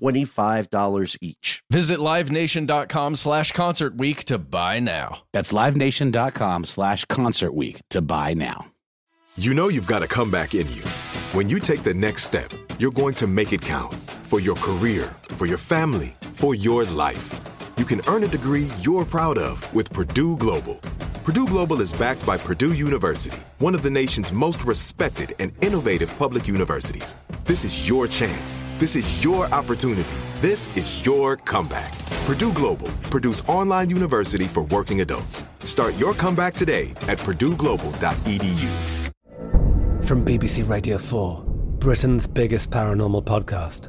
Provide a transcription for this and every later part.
$25 each. Visit livenation.com slash concert week to buy now. That's livenation.com slash concert week to buy now. You know you've got a comeback in you. When you take the next step, you're going to make it count for your career, for your family, for your life. You can earn a degree you're proud of with Purdue Global. Purdue Global is backed by Purdue University, one of the nation's most respected and innovative public universities. This is your chance. This is your opportunity. This is your comeback. Purdue Global, Purdue's online university for working adults. Start your comeback today at purdueglobal.edu. From BBC Radio 4, Britain's biggest paranormal podcast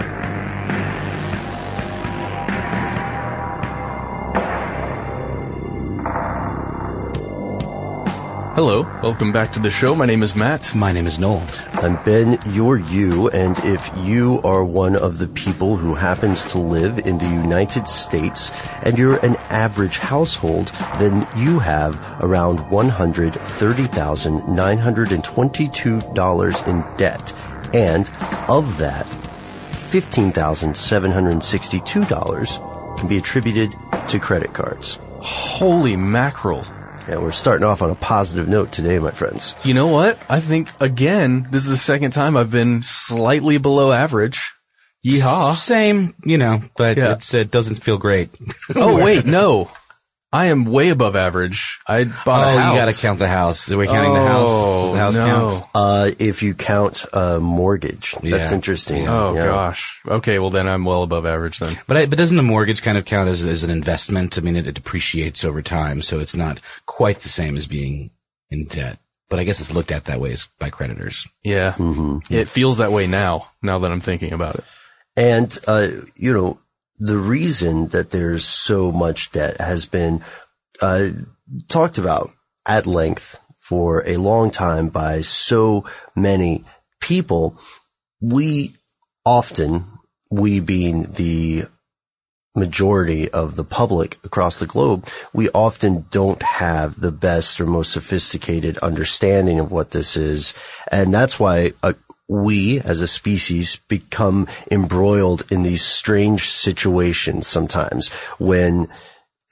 Hello, welcome back to the show. My name is Matt. My name is Noel. I'm Ben, you're you, and if you are one of the people who happens to live in the United States and you're an average household, then you have around $130,922 in debt. And of that, $15,762 can be attributed to credit cards. Holy mackerel. Yeah, we're starting off on a positive note today, my friends. You know what? I think, again, this is the second time I've been slightly below average. Yeehaw. Same, you know, but Yeah. it's, it doesn't feel great. Oh, wait, no. I am way above average. I bought oh, a house. you gotta count the house. Are we counting the house? The house no. count? Uh, if you count a mortgage, that's Yeah. interesting. Oh Yeah. gosh. Okay, well then I'm well above average then. But I, but doesn't the mortgage kind of count as, as an investment? I mean, it, it depreciates over time, so it's not quite the same as being in debt. But I guess it's looked at that way as by creditors. Yeah. It feels that way now, now that I'm thinking about it. And, uh, you know, the reason that there's so much debt has been, uh, talked about at length for a long time by so many people. We often, we being the majority of the public across the globe, we often don't have the best or most sophisticated understanding of what this is. And that's why uh, we as a species become embroiled in these strange situations sometimes when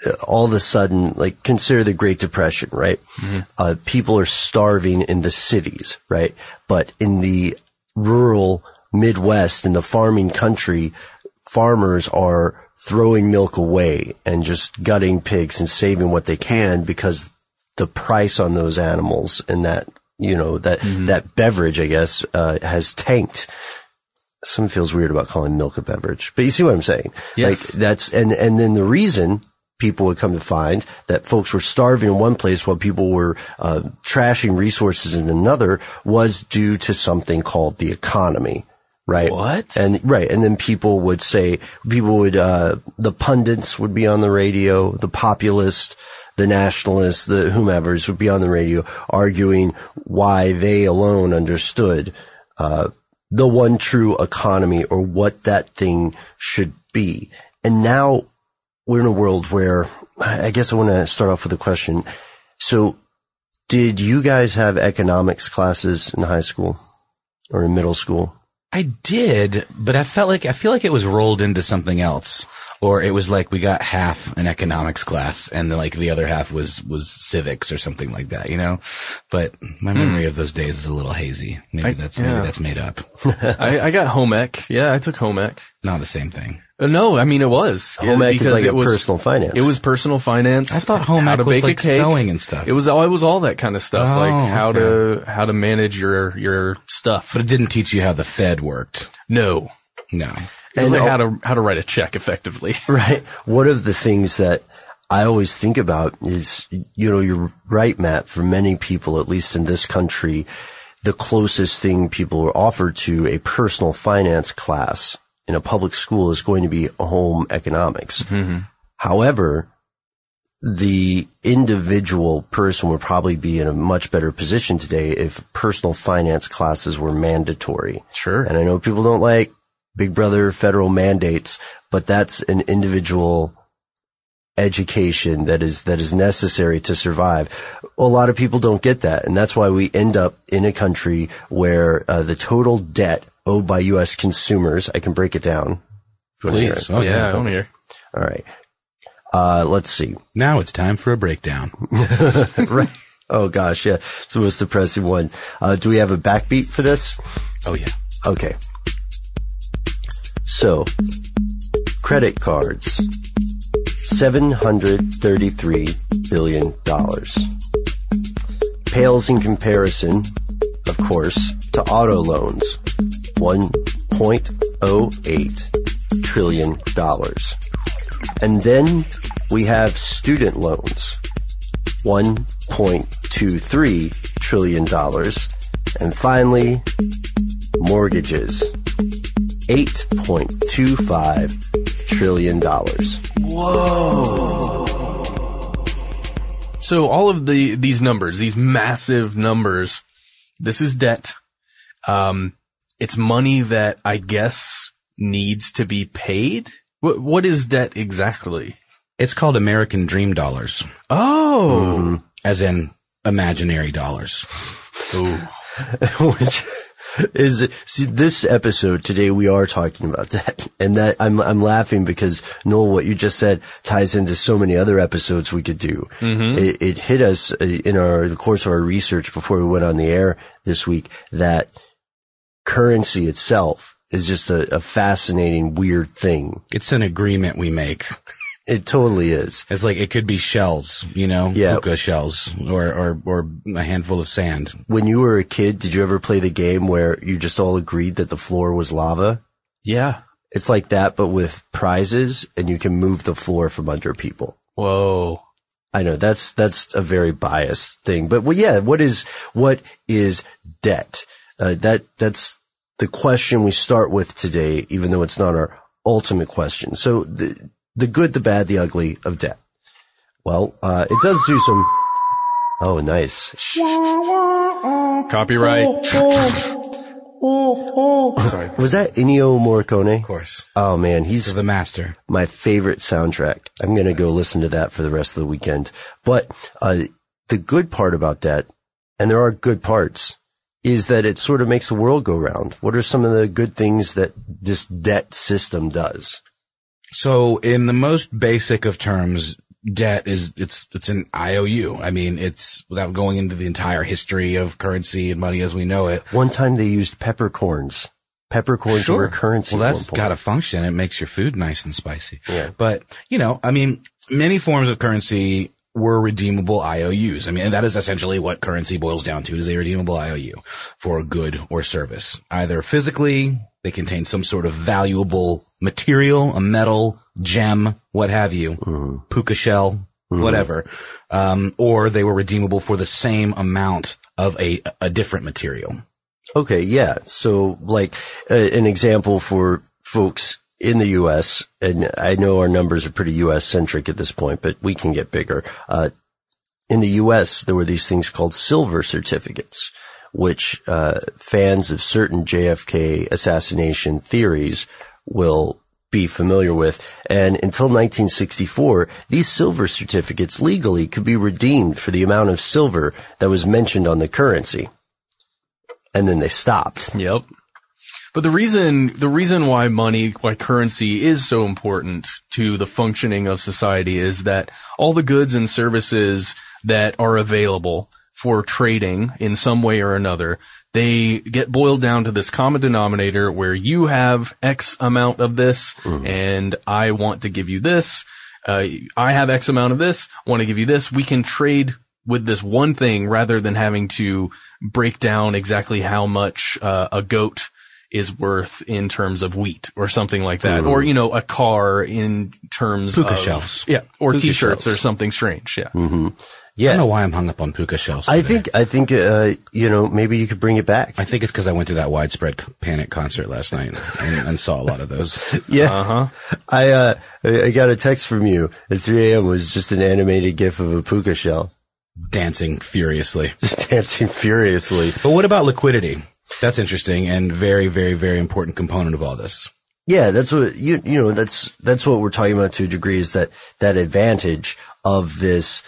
uh, all of a sudden, like consider the Great Depression, right? Uh, people are starving in the cities, right? But in the rural Midwest, in the farming country, farmers are throwing milk away and just gutting pigs and saving what they can because the price on those animals and that, you know, that, that beverage, I guess, uh, has tanked. Some feels weird about calling milk a beverage, but you see what I'm saying? Yes. Like that's, and, and then the reason people would come to find that folks were starving in one place while people were, uh, trashing resources in another was due to something called the economy right? What? And right, and then people would say people would uh the pundits would be on the radio, the populist, the nationalists, the whomevers would be on the radio arguing why they alone understood uh the one true economy or what that thing should be. And now we're in a world where I guess I want to start off with a question. So did you guys have economics classes in high school or in middle school? I did, but I felt like I feel like it was rolled into something else, or it was like we got half an economics class, and like the other half was was civics or something like that, you know. But my memory of those days is a little hazy. Maybe I- that's yeah. maybe that's made up. I, I got home ec. Yeah, I took home ec. Not the same thing. Uh, no, I mean it was Home ec is because like it a was personal finance. It was personal finance. I thought home how ec to was bake like a cake, sewing and stuff. It was all it was all that kind of stuff, Oh, like how to how to manage your your stuff. But it didn't teach you how the Fed worked. No, No. And like how to how to write a check effectively. Right. One of the things that I always think about is, you know, you're right, Matt, for many people, at least in this country, the closest thing people are offered to a personal finance class in a public school is going to be home economics. Mm-hmm. However, the individual person would probably be in a much better position today if personal finance classes were mandatory. Sure. And I know people don't like big brother federal mandates, but that's an individual education that is, that is necessary to survive. A lot of people don't get that. And that's why we end up in a country where uh, the total debt owed by U.S. consumers, I can break it down. If you wanna hear Please. Oh yeah, I don't hear. All right. Uh, let's see. Now it's time for a breakdown. right. Oh gosh. Yeah. It's the most depressing one. Uh, do we have a backbeat for this? Oh yeah. Okay. So, credit cards. $733 billion. Pales in comparison, of course, to auto loans. $1.08 trillion. And then we have student loans. $1.23 trillion. And finally, mortgages. $8.25 trillion. Whoa. So all of the these numbers, these massive numbers, this is debt. Um, it's money that I guess needs to be paid. What what is debt exactly? It's called American Dream Dollars, Oh, as in imaginary dollars. Which is, see, this episode today we are talking about that. And that, I'm, I'm laughing because Noel, what you just said ties into so many other episodes we could do. It, it hit us uh, in our, the course of our research before we went on the air this week that currency itself is just a, a fascinating, weird thing. It's an agreement we make. It totally is. It's like it could be shells, you know, Yeah. puka shells, or or or a handful of sand. When you were a kid, did you ever play the game where you just all agreed that the floor was lava? yeah. It's like that, but with prizes and you can move the floor from under people. Whoa. I know that's, that's a very biased thing, but well, yeah, what is, what is debt? Uh, that, that's the question we start with today, even though it's not our ultimate question. So the, the good, the bad, the ugly of debt. Well, uh, it does do some, oh, nice. Copyright. Sorry. Was that Ennio Morricone? Of course, Oh man, he's the master. my favorite soundtrack. I'm going to go listen to that for the rest of the weekend. But uh, the good part about that, and there are good parts, is that it sort of makes the world go round. What are some of the good things that this debt system does? So, in the most basic of terms, debt is it's it's an IOU. I mean, it's without going into the entire history of currency and money as we know it. One time they used peppercorns. Peppercorns were currency. Well, that's got a function. It makes your food nice and spicy. Yeah. But, you know, I mean, many forms of currency were redeemable IOUs. I mean, that is essentially what currency boils down to is a redeemable IOU for a good or service. Either physically, they contain some sort of valuable material, a metal, gem, what have you, puka shell, whatever. Um, or they were redeemable for the same amount of a, a different material. Okay, yeah. So, like, uh, an example for folks in the U.S., and I know our numbers are pretty U.S. centric at this point, but we can get bigger. Uh, in the U.S., there were these things called silver certificates, which uh, fans of certain JFK assassination theories will be familiar with. And until 1964, these silver certificates legally could be redeemed for the amount of silver that was mentioned on the currency. And then they stopped. Yep. But the reason, the reason why money, why currency is so important to the functioning of society is that all the goods and services that are available for trading in some way or another, they get boiled down to this common denominator where you have X amount of this and I want to give you this. Uh, I have X amount of this, want to give you this. We can trade with this one thing rather than having to break down exactly how much uh, a goat is worth in terms of wheat or something like that, or you know, a car in terms Puka of shells. yeah, or Puka t-shirts shells. or something strange. Yeah, Mm-hmm. I don't know why I'm hung up on puka shells. I think, I think, uh, you know, maybe you could bring it back. I think it's because I went to that widespread panic concert last night and, and saw a lot of those. Yeah. Uh-huh. I, uh, I I got a text from you at 3 a.m. was just an animated gif of a puka shell dancing furiously. dancing furiously. But what about liquidity? That's interesting and very, very, very important component of all this. Yeah, that's what you you know that's that's what we're talking about to a degree is that that advantage of this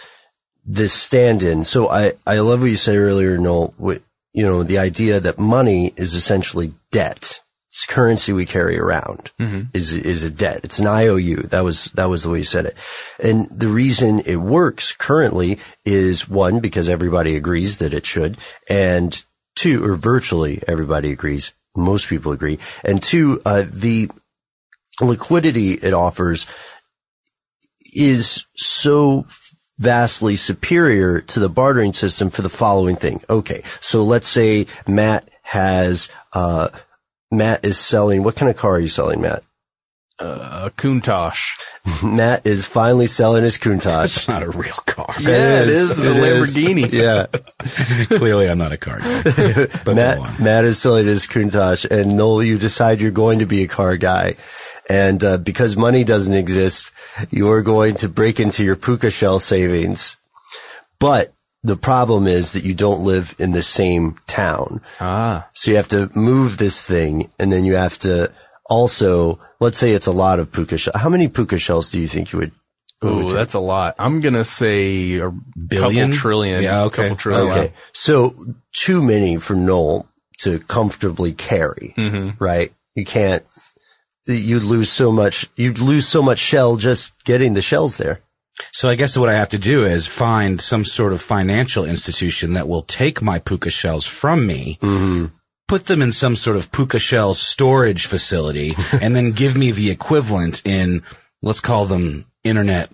this stand-in. So I I love what you said earlier, Noel. With, you know the idea that money is essentially debt. It's currency we carry around is is a debt. It's an IOU. That was that was the way you said it. And the reason it works currently is one because everybody agrees that it should, and two or virtually everybody agrees. Most people agree, and two, uh, the liquidity it offers is so vastly superior to the bartering system for the following thing. Okay, so let's say Matt has uh, Matt is selling. What kind of car are you selling, Matt? uh, Countach. Matt is finally selling his Countach. It's not a real car. Yeah, it is. It's a Lamborghini. Yeah. Clearly, I'm not a car guy. But Matt. Matt is selling his Countach, and Noel, you decide you're going to be a car guy. And uh, because money doesn't exist, you're going to break into your puka shell savings. But the problem is that you don't live in the same town. Ah, So you have to move this thing, and then you have to also, let's say it's a lot of puka shell. How many puka shells do you think you would? would ooh, take? that's a lot. I'm gonna say a Billion? couple trillion. Yeah, okay. Couple trillion. Okay. So too many for Noel to comfortably carry, Mm-hmm. right? You can't, you'd lose so much, you'd lose so much shell just getting the shells there. So I guess what I have to do is find some sort of financial institution that will take my puka shells from me, mm-hmm. put them in some sort of puka shell storage facility, and then give me the equivalent in, let's call them internet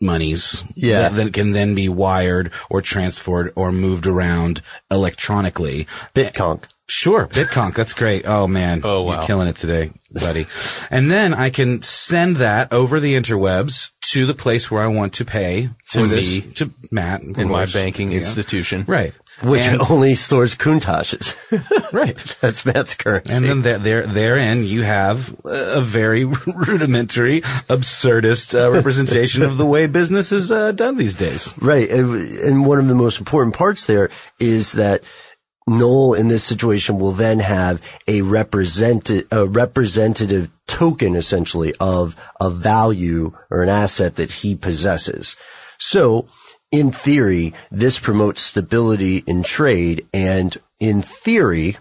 monies. Yeah. That, that can then be wired or transferred or moved around electronically. Bitconk. Sure, Bitconk. That's great. Oh man, Oh, wow. you're killing it today, buddy. and then I can send that over the interwebs to the place where I want to pay for To this me. to Matt of In my course. banking Yeah. institution. right? Which and, only stores Countaches. right. That's Matt's currency. And then there, there, therein you have a very rudimentary, absurdist uh, representation of the way business is uh, done these days. Right. And and one of the most important parts there is that Noel in this situation will then have a represented, a representative token essentially of a value or an asset that he possesses. So in theory, this promotes stability in trade and in theory,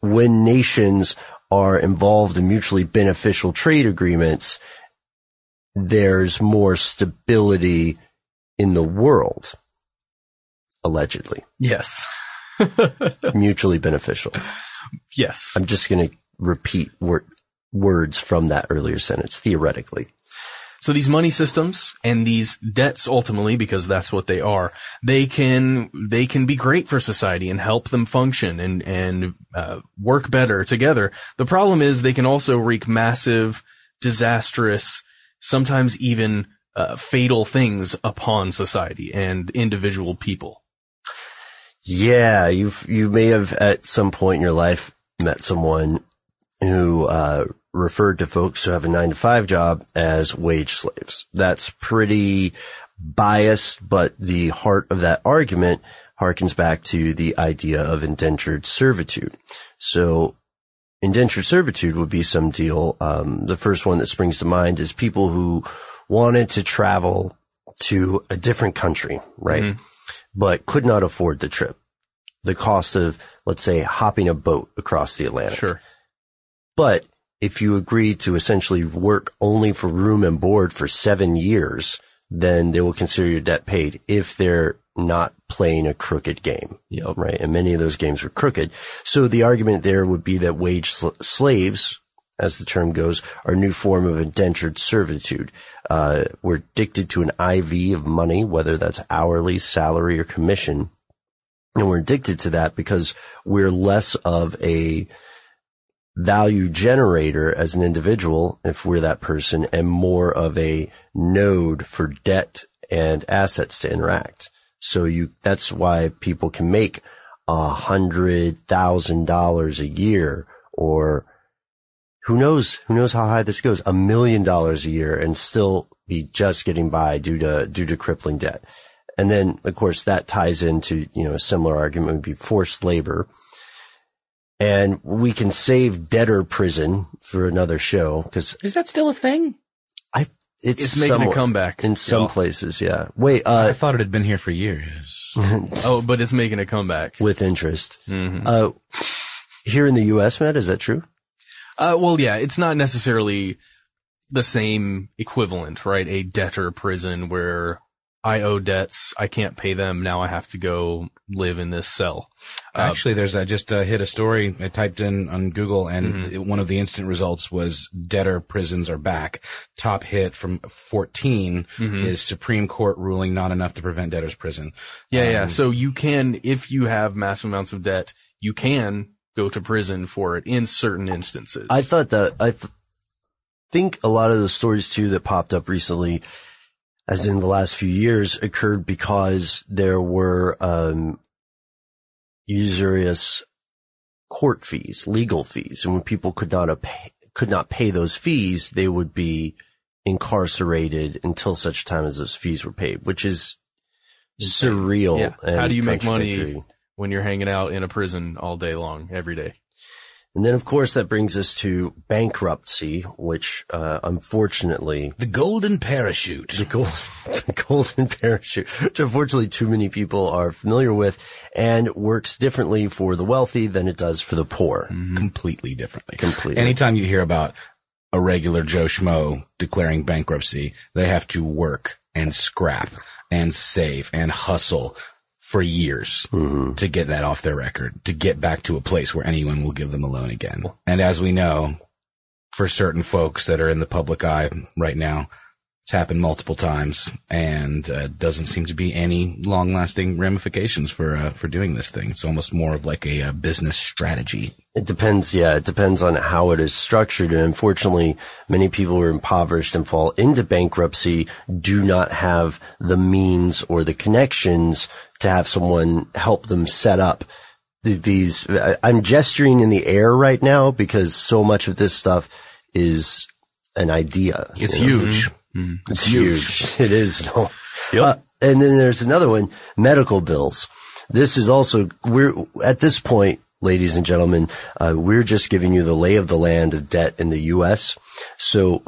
when nations are involved in mutually beneficial trade agreements, there's more stability in the world, allegedly. Yes. Mutually beneficial. Yes. I'm just going to repeat wor- words from that earlier sentence, theoretically. So these money systems and these debts ultimately, because that's what they are, they can, they can be great for society and help them function and, and, uh, work better together. The problem is they can also wreak massive, disastrous, sometimes even, uh, fatal things upon society and individual people. Yeah, you've you may have at some point in your life met someone who uh, referred to folks who have a nine to five job as wage slaves. That's pretty biased, but the heart of that argument harkens back to the idea of indentured servitude. So indentured servitude would be some deal. Um, the first one that springs to mind is people who wanted to travel to a different country, right? Mhm. But could not afford the trip. The cost of, let's say, hopping a boat across the Atlantic. Sure. But if you agree to essentially work only for room and board for seven years, then they will consider your debt paid if they're not playing a crooked game. Yep. Right. And many of those games were crooked. So the argument there would be that wage sl- slaves, as the term goes, are a new form of indentured servitude. Uh, we're addicted to an IV of money, whether that's hourly, salary, or commission. And we're addicted to that because we're less of a value generator as an individual, if we're that person, and more of a node for debt and assets to interact. So you, that's why people can make a hundred thousand dollars a year or who knows, who knows how high this goes, a million dollars a year and still be just getting by due to, due to crippling debt. And then, of course, that ties into, you know, a similar argument would be forced labor. And we can save debtor prison for another show because Is that still a thing? I, it's, It's making a comeback, in some y'all. places. Yeah. Wait, I uh, thought it had been here for years. Oh, but it's making a comeback. with interest. Mhm. Uh, here in the U.S., Matt, is that true? Uh, well, yeah, it's not necessarily the same equivalent, right? A debtor prison where I owe debts, I can't pay them, now I have to go live in this cell. Uh, Actually, there's I just uh, hit a story. I typed in on Google, and Mm-hmm. it- one of the instant results was debtor prisons are back. Top hit from 14 Mm-hmm. is Supreme Court ruling not enough to prevent debtor's prison. yeah, yeah. Um, So you can, if you have massive amounts of debt, you can go to prison for it in certain instances. I thought that, I th- think a lot of the stories too that popped up recently, as in the last few years, occurred because there were, um, usurious court fees, legal fees. And when people could not pay, could not pay those fees, they would be incarcerated until such time as those fees were paid, which is surreal. yeah. and How do you make money when you're hanging out in a prison all day long, every day? And then, of course, that brings us to bankruptcy, which, uh, unfortunately, The golden parachute. the, gold, the golden parachute, which unfortunately too many people are familiar with and works differently for the wealthy than it does for the poor. completely differently. Completely. Anytime you hear about a regular Joe Schmo declaring bankruptcy, they have to work and scrap and save and hustle for years mm-hmm. to get that off their record, to get back to a place where anyone will give them a loan again. And as we know, for certain folks that are in the public eye right now, it's happened multiple times and uh, doesn't seem to be any long lasting ramifications for, uh, for doing this thing. It's almost more of like a, uh business strategy. It depends, yeah, it depends on how it is structured. And unfortunately, many people who are impoverished and fall into bankruptcy do not have the means or the connections to have someone help them set up these. I- I'm gesturing in the air right now because so much of this stuff is an idea. It's you know? huge. It's huge. It is. No. Uh, and then there's another one, medical bills. This is also, we're, at this point, ladies and gentlemen, uh, we're just giving you the lay of the land of debt in the U.S. So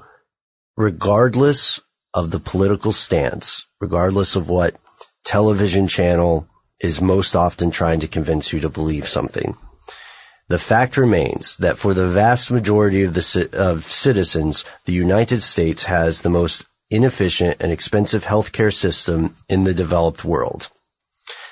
regardless of the political stance, regardless of what television channel is most often trying to convince you to believe something, the fact remains that for the vast majority of the of citizens, the United States has the most inefficient and expensive healthcare system in the developed world.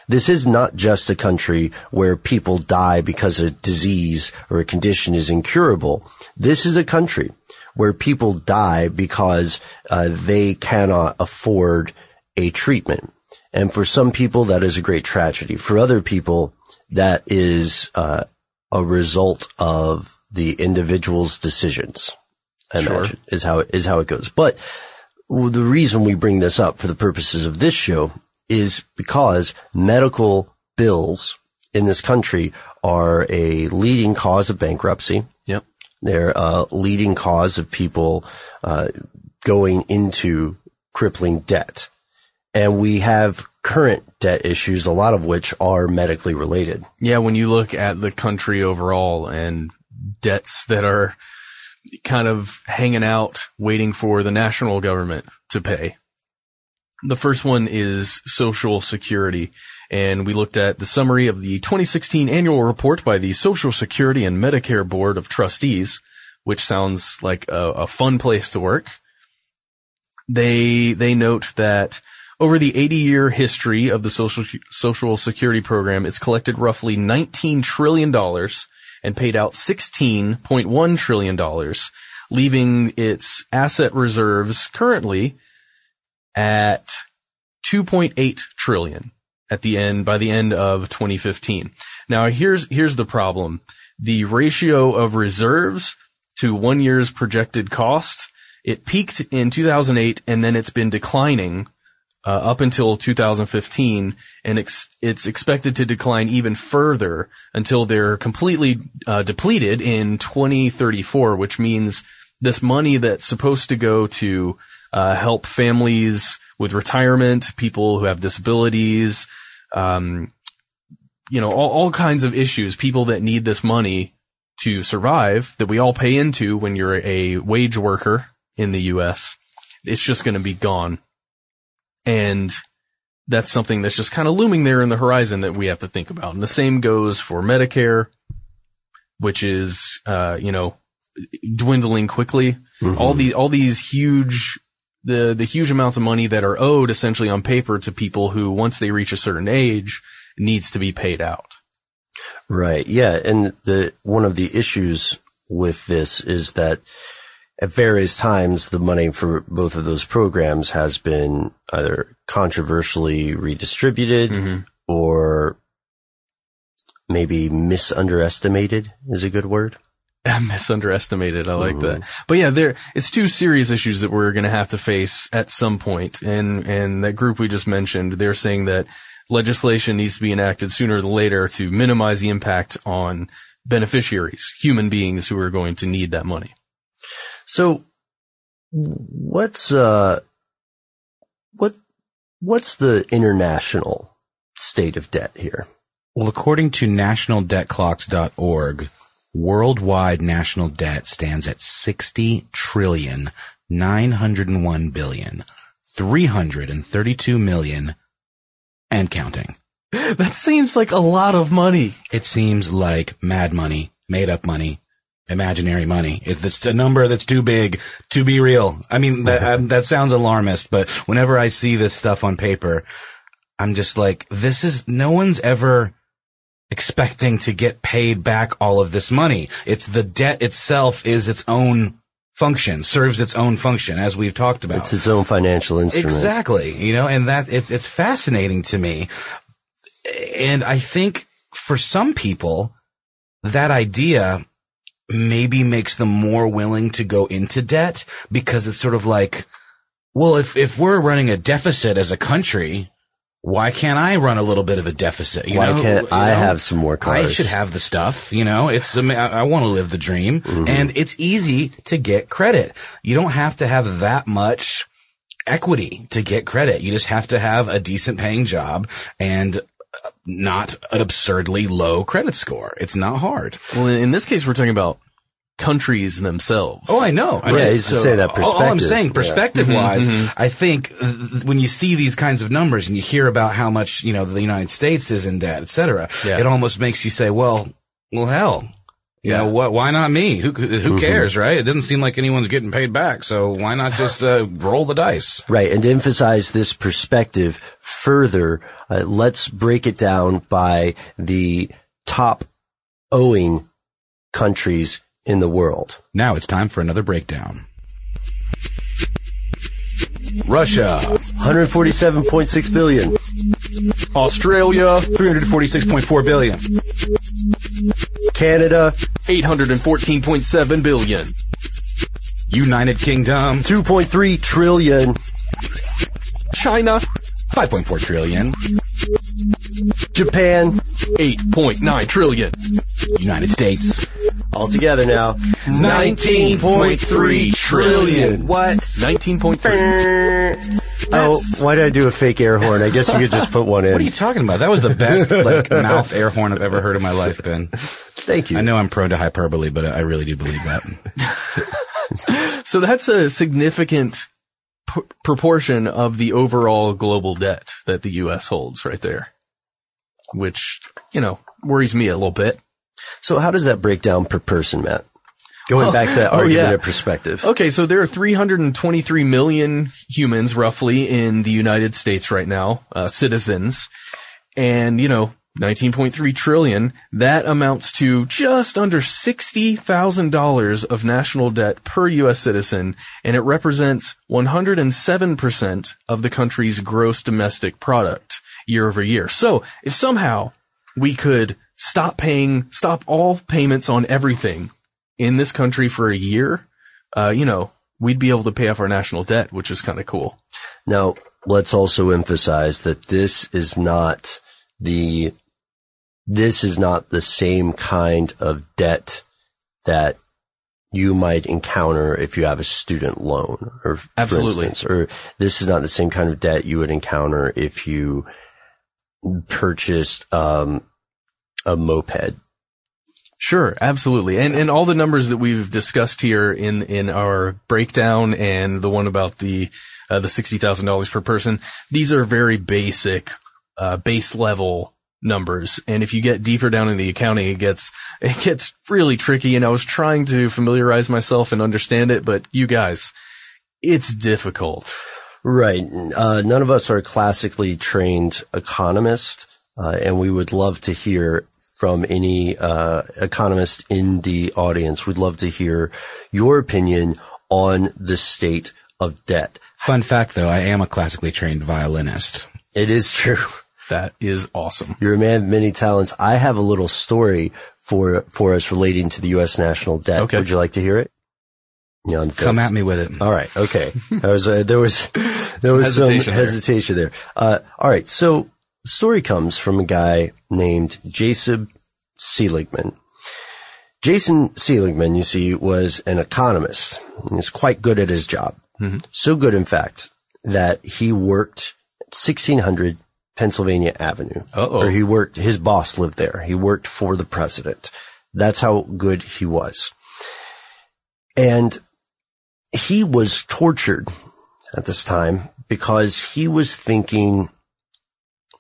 This is not just a country where people die because a disease or a condition is incurable. This is a country where people die because uh, they cannot afford a treatment. And for some people, that is a great tragedy. For other people, that is uh, a result of the individual's decisions. I Sure. imagine is how is how it goes. But the reason we bring this up for the purposes of this show is because medical bills in this country are a leading cause of bankruptcy. Yep. They're a leading cause of people uh, going into crippling debt. And we have current debt issues, a lot of which are medically related. Yeah, when you look at the country overall and debts that are kind of hanging out waiting for the national government to pay. The first one is Social Security. And we looked at the summary of the 2016 annual report by the Social Security and Medicare Board of Trustees, which sounds like a, a fun place to work. They, they note that over the 80 year history of the social, social security program, it's collected roughly $19 trillion and paid out $16.1 trillion, leaving its asset reserves currently at 2.8 trillion at the end, by the end of 2015. Now here's, here's the problem. The ratio of reserves to one year's projected cost, it peaked in 2008 and then it's been declining uh, up until 2015, and ex- it's expected to decline even further until they're completely uh, depleted in 2034, which means this money that's supposed to go to uh, help families with retirement, people who have disabilities, um, you know, all, all kinds of issues, people that need this money to survive that we all pay into when you're a wage worker in the U.S. It's just going to be gone. And that's something that's just kind of looming there in the horizon that we have to think about. And the same goes for Medicare, which is, uh, you know, dwindling quickly. Mm-hmm. All the, all these huge, the, the huge amounts of money that are owed essentially on paper to people who once they reach a certain age needs to be paid out. Right. Yeah. And the, one of the issues with this is that at various times, the money for both of those programs has been either controversially redistributed mm-hmm. or maybe misunderestimated is a good word. misunderestimated. I like mm-hmm. that. But yeah, there, it's two serious issues that we're going to have to face at some point. And, and that group we just mentioned, they're saying that legislation needs to be enacted sooner than later to minimize the impact on beneficiaries, human beings who are going to need that money. So what's, uh, what, what's the international state of debt here? Well, according to nationaldebtclocks.org, worldwide national debt stands at 60 trillion 901 billion 332 million and counting. That seems like a lot of money. It seems like mad money, made up money, imaginary money. It's a number that's too big to be real. I mean, that, um, that sounds alarmist, but whenever I see this stuff on paper, I'm just like, this is, no one's ever expecting to get paid back all of this money. It's the debt itself is its own function, serves its own function, as we've talked about. It's its own financial instrument. Exactly. You know, and that, it, it's fascinating to me. And I think for some people, that idea maybe makes them more willing to go into debt because it's sort of like, well, if, if we're running a deficit as a country, why can't I run a little bit of a deficit? You why know? can't you I know? have some more cars? I should have the stuff, you know, it's, I, I want to live the dream mm-hmm. and it's easy to get credit. You don't have to have that much equity to get credit. You just have to have a decent paying job and not an absurdly low credit score. It's not hard. Well, in this case, we're talking about countries themselves. Oh, I know. I yeah, so, say that perspective. All I'm saying, perspective yeah. wise, mm-hmm, mm-hmm. I think when you see these kinds of numbers and you hear about how much, you know, the United States is in debt, et cetera, yeah. it almost makes you say, well, well, hell, you yeah. know what? Why not me? Who who mm-hmm. cares, right? It doesn't seem like anyone's getting paid back, so why not just uh, roll the dice? Right, and to emphasize this perspective further, uh, let's break it down by the top owing countries in the world. Now it's time for another breakdown. Russia, 147.6 billion. Australia, 346.4 billion. Canada, 814.7 billion. United Kingdom, 2.3 trillion. China, 5.4 trillion. Japan, 8.9 trillion. United States. all together now, 19.3 trillion. What? 19.3. Oh, why did I do a fake air horn? I guess you could just put one in. What are you talking about? That was the best like mouth air horn I've ever heard in my life, Ben. Thank you. I know I'm prone to hyperbole, but I really do believe that. So that's a significant p- proportion of the overall global debt that the U.S. holds right there, which, you know, worries me a little bit. So how does that break down per person, Matt? Going back to that oh, argument yeah. of perspective. Okay, so there are 323 million humans roughly in the United States right now, uh, citizens. And, you know, 19.3 trillion, that amounts to just under $60,000 of national debt per U.S. citizen, and it represents 107% of the country's gross domestic product year over year. So, if somehow we could stop paying, stop all payments on everything in this country for a year, uh, you know, we'd be able to pay off our national debt, which is kind of cool. Now, let's also emphasize that this is not the, this is not the same kind of debt that you might encounter if you have a student loan or for Absolutely. instance, or this is not the same kind of debt you would encounter if you purchased, um, a moped. Sure, absolutely. And and all the numbers that we've discussed here in in our breakdown and the one about the uh, the $60,000 per person, these are very basic uh, base level numbers. And if you get deeper down in the accounting, it gets it gets really tricky and I was trying to familiarize myself and understand it, but you guys, it's difficult. Right. Uh, none of us are classically trained economists, uh, and we would love to hear from any uh, economist in the audience. We'd love to hear your opinion on the state of debt. Fun fact though, I am a classically trained violinist. It is true. That is awesome. You're a man of many talents. I have a little story for for us relating to the U.S. national debt. Okay. Would you like to hear it? Yeah, Come at me with it. All right. Okay. There was uh, there was there was hesitation some there. hesitation there. Uh, all right. So the story comes from a guy named Jason Seligman. Jason Seligman, you see, was an economist. He's quite good at his job. So good, in fact, that he worked 1600 Pennsylvania Avenue. Uh-oh. Or he worked, his boss lived there. He worked for the president. That's how good he was. And he was tortured at this time because he was thinking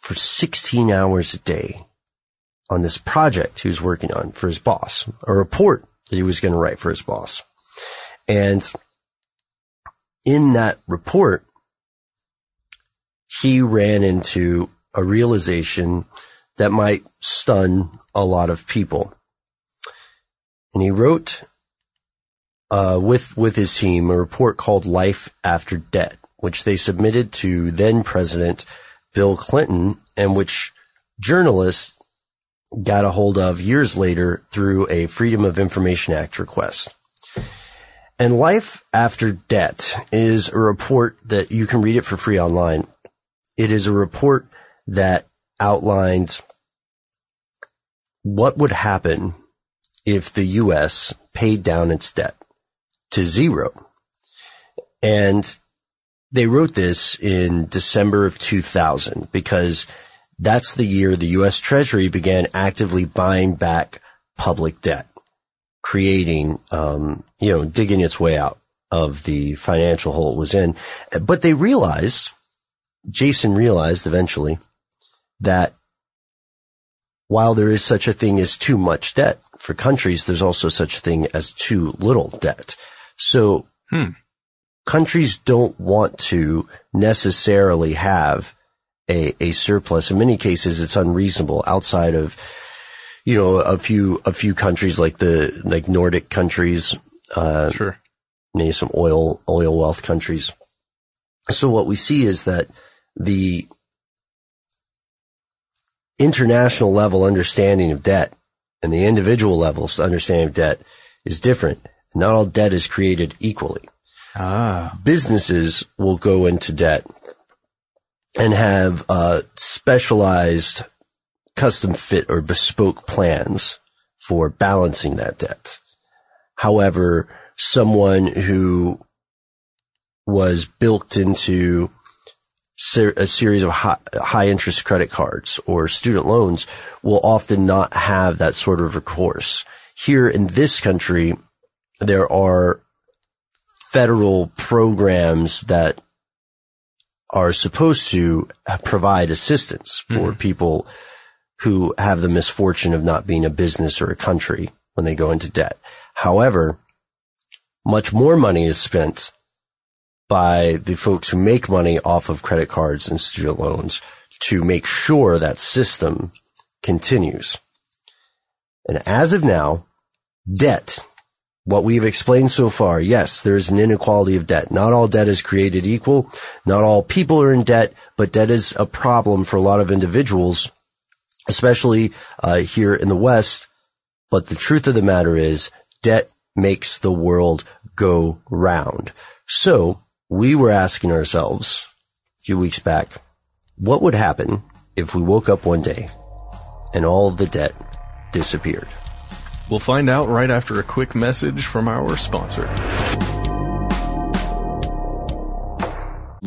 for 16 hours a day on this project he was working on for his boss, a report that he was going to write for his boss. And in that report, he ran into a realization that might stun a lot of people. And he wrote uh, with with his team a report called Life After Debt, which they submitted to then President Bill Clinton, and which journalists got a hold of years later through a Freedom of Information Act request. And Life After Debt is a report that you can read it for free online. It is a report that outlines what would happen if the U.S. paid down its debt to zero. And they wrote this in December of 2000 because that's the year the U.S. Treasury began actively buying back public debt, creating, um, you know, digging its way out of the financial hole it was in. But they realized, Jason realized eventually that while there is such a thing as too much debt for countries, there's also such a thing as too little debt. So countries don't want to necessarily have a, a surplus. In many cases, it's unreasonable outside of, you know, a few, a few countries like the, like Nordic countries, uh, Sure. maybe some oil, oil wealth countries. So what we see is that the international level understanding of debt and the individual levels understanding of debt is different. Not all debt is created equally. Ah, Businesses will go into debt and have uh, specialized custom fit or bespoke plans for balancing that debt. However, someone who was built into ser- a series of high, high interest credit cards or student loans will often not have that sort of recourse. Here in this country, there are federal programs that are supposed to provide assistance for mm-hmm. people who have the misfortune of not being a business or a country when they go into debt. However, much more money is spent by the folks who make money off of credit cards and student loans to make sure that system continues. And as of now, debt, what we've explained so far, yes, there's an inequality of debt. Not all debt is created equal. Not all people are in debt, but debt is a problem for a lot of individuals, especially uh, here in the West. But the truth of the matter is debt makes the world go round. So we were asking ourselves a few weeks back, what would happen if we woke up one day and all of the debt disappeared? We'll find out right after a quick message from our sponsor.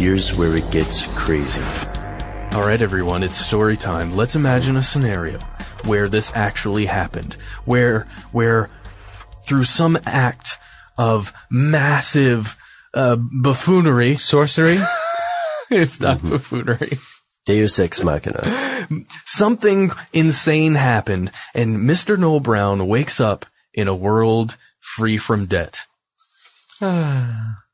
Here's where it gets crazy. All right, everyone, it's story time. Let's imagine a scenario where this actually happened, where where through some act of massive uh, buffoonery, sorcery. it's not buffoonery. Deus Ex Machina. Something insane happened, and Mr. Noel Brown wakes up in a world free from debt.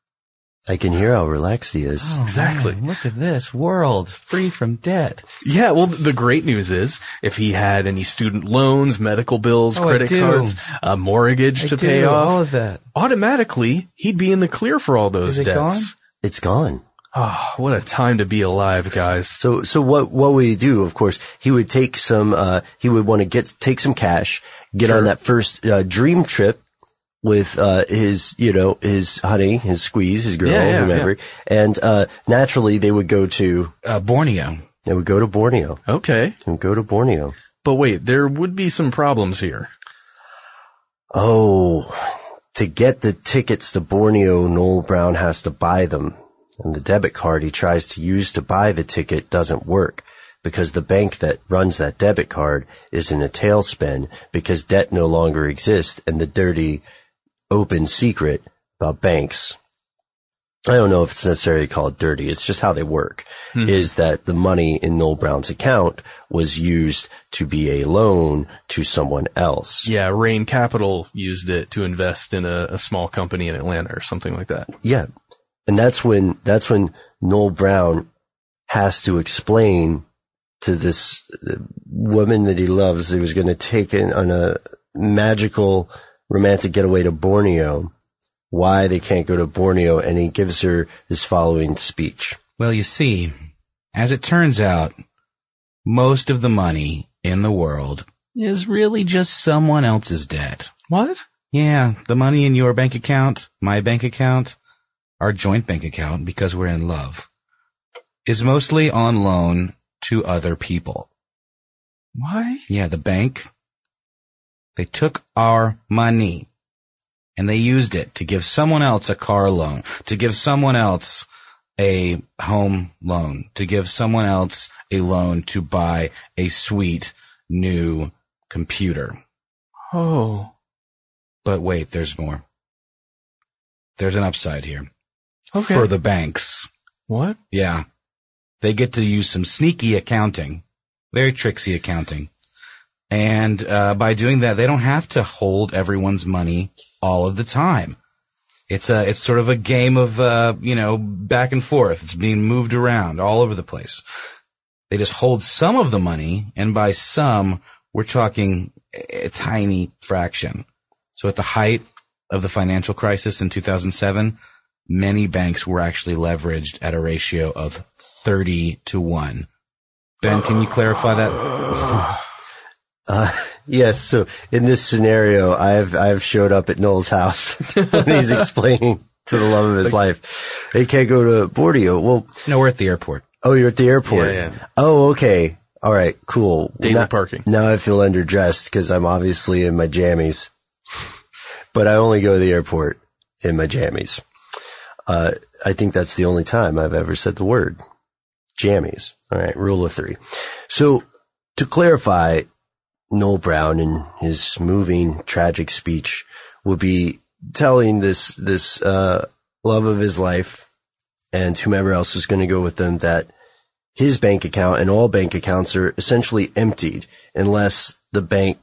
I can hear how relaxed he is. exactly. look at this world free from debt. Yeah, well, the great news is if he had any student loans, medical bills, Oh, credit cards, a mortgage I to do, pay off, all of that. automatically he'd be in the clear for all those Is it debts. gone? It's gone. Oh, what a time to be alive, guys. So, so what, what would he do? Of course, he would take some, uh, he would want to get, take some cash, get Sure. on that first, uh, dream trip with, uh, his, you know, his honey, his squeeze, his girl, Yeah, yeah, whomever. And, uh, naturally they would go to, Uh, Borneo. they would go to Borneo. Okay. and go to Borneo. But wait, there would be some problems here. Oh, to get the tickets to Borneo, Noel Brown has to buy them. And the debit card he tries to use to buy the ticket doesn't work because the bank that runs that debit card is in a tailspin because debt no longer exists and the dirty open secret about banks. I don't know if it's necessarily called dirty. It's just how they work hmm. is that the money in Noel Brown's account was used to be a loan to someone else. Yeah, Rain Capital used it to invest in a, a small company in Atlanta or something like that. Yeah. And that's when, that's when Noel Brown has to explain to this woman that he loves, he was going to take in on a magical romantic getaway to Borneo, why they can't go to Borneo. And he gives her this following speech. Well, you see, as it turns out, most of the money in the world is really just someone else's debt. What? Yeah, the money in your bank account, my bank account, our joint bank account, because we're in love, is mostly on loan to other people. Why? Yeah, the bank, they took our money and they used it to give someone else a car loan, to give someone else a home loan, to give someone else a loan to buy a sweet new computer. Oh. But wait, there's more. There's an upside here. Okay. For the banks. What? Yeah. They get to use some sneaky accounting, very tricksy accounting. And, uh, by doing that, they don't have to hold everyone's money all of the time. It's a, it's sort of a game of, uh, you know, back and forth. It's being moved around all over the place. They just hold some of the money, and by some, we're talking a a tiny fraction. So at the height of the financial crisis in 2007, many banks were actually leveraged at a ratio of 30 to 1. Ben, can you clarify that? Uh, yes. So in this scenario, I've, I've showed up at Noel's house when he's explaining to the love of his life. He can't go to Borneo. Well, no, we're at the airport. Oh, you're at the airport. Yeah, yeah. Oh, okay. All right. Cool. Daily now, parking. Now I feel underdressed because I'm obviously in my jammies, but I only go to the airport in my jammies. Uh, I think that's the only time I've ever said the word jammies. All right. Rule of three. So to clarify, Noel Brown in his moving, tragic speech would be telling this, this, uh, love of his life and whomever else is going to go with them that his bank account and all bank accounts are essentially emptied unless the bank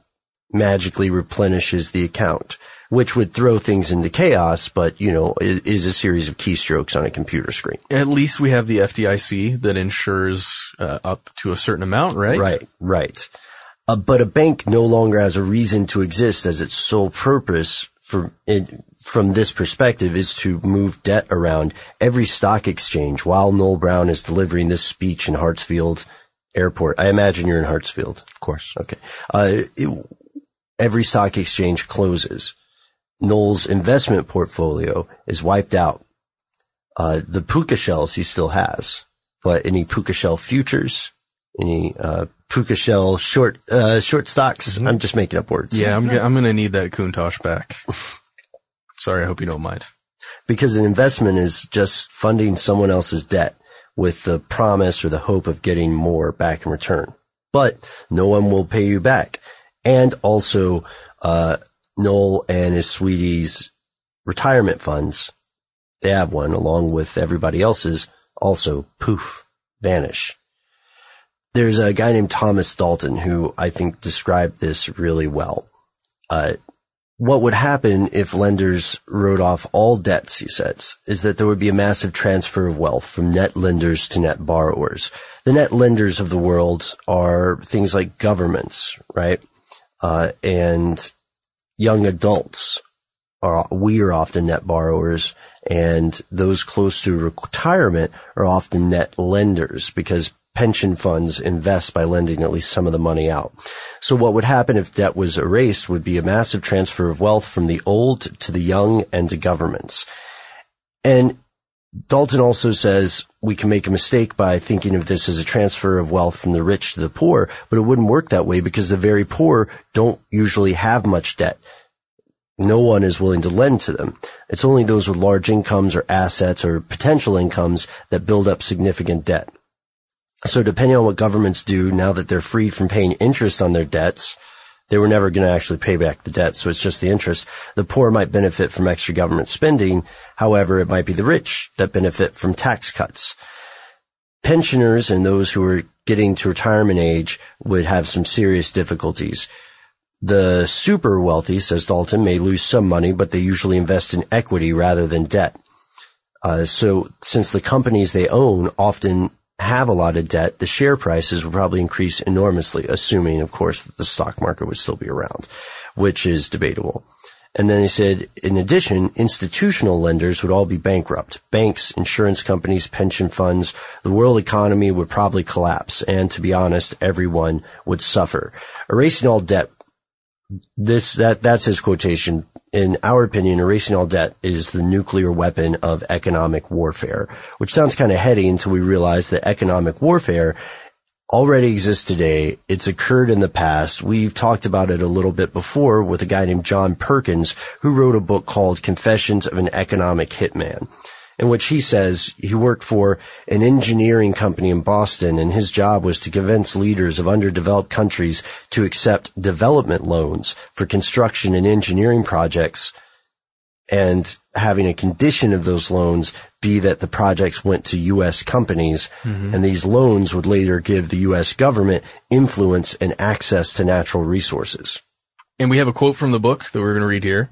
magically replenishes the account, which would throw things into chaos, but you know, is, is a series of keystrokes on a computer screen. At least we have the FDIC that insures uh, up to a certain amount, right? Right, right. Uh, but a bank no longer has a reason to exist as its sole purpose for it, from this perspective is to move debt around every stock exchange while Noel Brown is delivering this speech in Hartsfield Airport. I imagine you're in Hartsfield. Of course. Okay. Uh, it, every stock exchange closes. Noel's investment portfolio is wiped out. Uh, the puka shells he still has, but any puka shell futures, any, uh, puka shell short, uh, short stocks. I'm just making up words. Yeah, I'm, g- I'm gonna need that Countach back. Sorry, I hope you don't mind. because an investment is just funding someone else's debt with the promise or the hope of getting more back in return. But no one will pay you back. And also, uh, Noel and his sweetie's retirement funds, they have one along with everybody else's, also poof, vanish. There's a guy named Thomas Dalton who I think described this really well. Uh, what would happen if lenders wrote off all debts, he says, is that there would be a massive transfer of wealth from net lenders to net borrowers. The net lenders of the world are things like governments, right? Uh, and young adults are, we are often net borrowers and those close to retirement are often net lenders because pension funds invest by lending at least some of the money out. So what would happen if debt was erased would be a massive transfer of wealth from the old to the young and to governments. And Dalton also says we can make a mistake by thinking of this as a transfer of wealth from the rich to the poor, but it wouldn't work that way because the very poor don't usually have much debt. No one is willing to lend to them. It's only those with large incomes or assets or potential incomes that build up significant debt. So depending on what governments do now that they're freed from paying interest on their debts, they were never going to actually pay back the debt. So it's just the interest. The poor might benefit from extra government spending. However, it might be the rich that benefit from tax cuts. Pensioners and those who are getting to retirement age would have some serious difficulties. The super wealthy, says Dalton, may lose some money, but they usually invest in equity rather than debt. Uh, so since the companies they own often have a lot of debt, the share prices would probably increase enormously, assuming, of course, that the stock market would still be around, which is debatable. And then he said, in addition, institutional lenders would all be bankrupt. Banks, insurance companies, pension funds, the world economy would probably collapse. And to be honest, everyone would suffer. Erasing all debt, this, that, that's his quotation, in our opinion, erasing all debt is the nuclear weapon of economic warfare, which sounds kind of heady until we realize that economic warfare already exists today. It's occurred in the past. We've talked about it a little bit before with a guy named John Perkins who wrote a book called Confessions of an Economic Hitman in which he says he worked for an engineering company in Boston and his job was to convince leaders of underdeveloped countries to accept development loans for construction and engineering projects and having a condition of those loans be that the projects went to U.S. companies mm-hmm. and these loans would later give the U.S. government influence and access to natural resources. And we have a quote from the book that we're going to read here.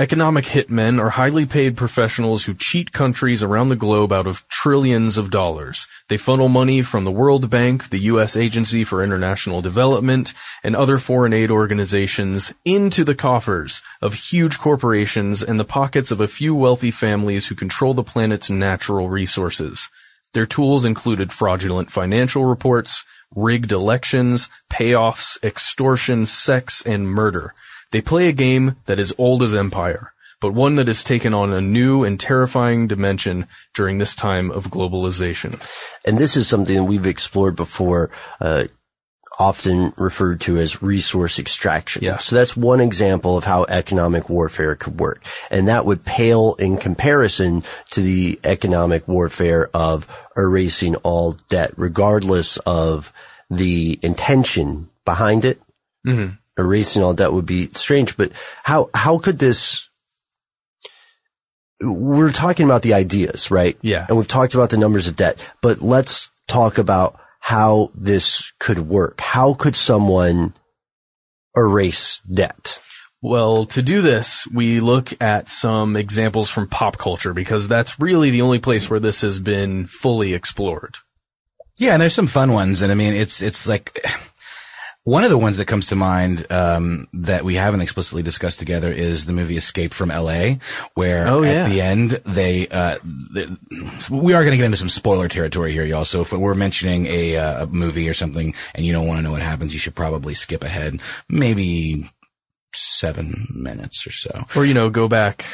Economic hitmen are highly paid professionals who cheat countries around the globe out of trillions of dollars. They funnel money from the World Bank, the U.S. Agency for International Development, and other foreign aid organizations into the coffers of huge corporations and the pockets of a few wealthy families who control the planet's natural resources. Their tools included fraudulent financial reports, rigged elections, payoffs, extortion, sex, and murder. They play a game that is old as Empire, but one that has taken on a new and terrifying dimension during this time of globalization. And this is something we've explored before, uh, often referred to as resource extraction. Yeah. So that's one example of how economic warfare could work. And that would pale in comparison to the economic warfare of erasing all debt, regardless of the intention behind it. Mm-hmm erasing all debt would be strange, but how, how could this, we're talking about the ideas, right? Yeah. And we've talked about the numbers of debt, but let's talk about how this could work. How could someone erase debt? Well, to do this, we look at some examples from pop culture because that's really the only place where this has been fully explored. Yeah, and there's some fun ones, and I mean, it's it's like one of the ones that comes to mind um, that we haven't explicitly discussed together is the movie Escape from L.A., where oh, yeah. at the end they, uh, we are going to get into some spoiler territory here, y'all. So if we're mentioning a, uh, a movie or something and you don't want to know what happens, you should probably skip ahead, maybe seven minutes or so, or you know, go back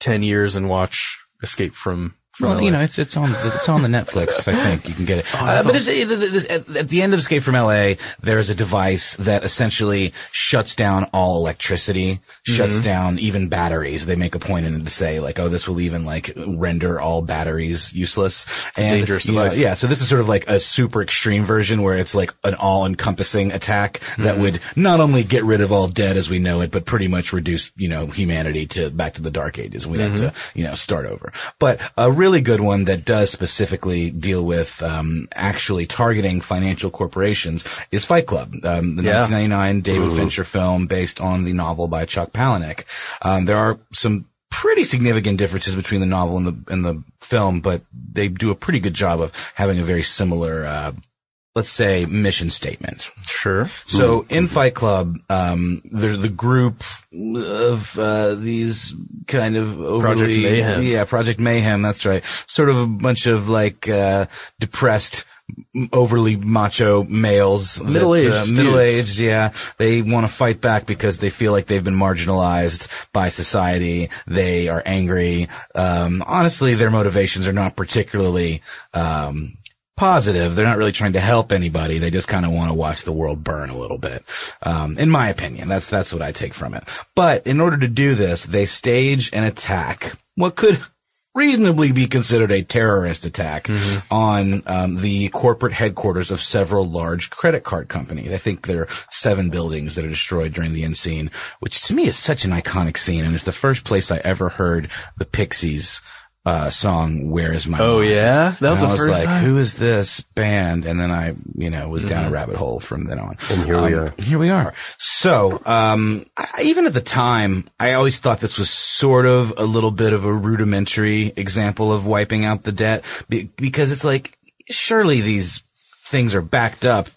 ten years and watch Escape from well, you know, it's it's on it's on the Netflix. I think you can get it. Oh, uh, but it's, at, at the end of Escape from L.A., there is a device that essentially shuts down all electricity, shuts mm-hmm. down even batteries. They make a point in it to say like, oh, this will even like render all batteries useless. It's and, dangerous device. Know, yeah, so this is sort of like a super extreme version where it's like an all-encompassing attack mm-hmm. that would not only get rid of all dead as we know it, but pretty much reduce you know humanity to back to the dark ages. We mm-hmm. have to you know start over. But a real really good one that does specifically deal with um, actually targeting financial corporations is Fight Club, um, the Yeah. 1999 David Mhm. Fincher film based on the novel by Chuck Palahniuk. Um, there are some pretty significant differences between the novel and the and the film, but they do a pretty good job of having a very similar. Uh, Let's say mission statement. Sure. So in Fight Club, um, there's the group of uh, these kind of overly, Project Mayhem. Yeah, Project Mayhem. That's right. Sort of a bunch of like uh, depressed, overly macho males, that, Middle-aged uh, middle-aged. Yeah, they want to fight back because they feel like they've been marginalized by society. They are angry. Um, honestly, their motivations are not particularly. Um, positive. They're not really trying to help anybody. They just kind of want to watch the world burn a little bit. Um, in my opinion, that's, that's what I take from it. But in order to do this, they stage an attack. What could reasonably be considered a terrorist attack on um, the corporate headquarters of several large credit card companies. I think there are seven buildings that are destroyed during the end scene, which to me is such an iconic scene, and it's the first place I ever heard the Pixies uh, song "Where Is My Oh, Mind?" yeah? That was And I the was first like, time? "Who is this band?" And then I, you know, was down a Mhm. rabbit hole from then on. And here we Um, are. Here we are. So, um, I, even at the time, I always thought this was sort of a little bit of a rudimentary example of wiping out the debt be, because it's like, surely these things are backed up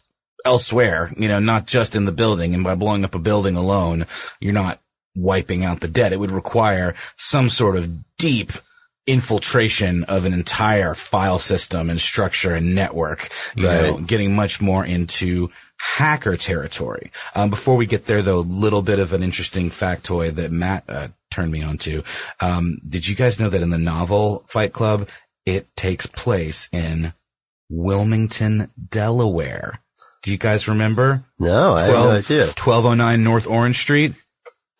elsewhere, you know, not just in the building. And by blowing up a building alone, you're not wiping out the debt. It would require some sort of deep infiltration of an entire file system and structure and network, you know, getting much more into hacker territory. Um, before we get there though, a little bit of an interesting factoid that Matt, uh, turned me on to. Um, did you guys know that in the novel Fight Club, it takes place in Wilmington, Delaware? Do you guys remember? No, I had no idea. 1209 North Orange Street.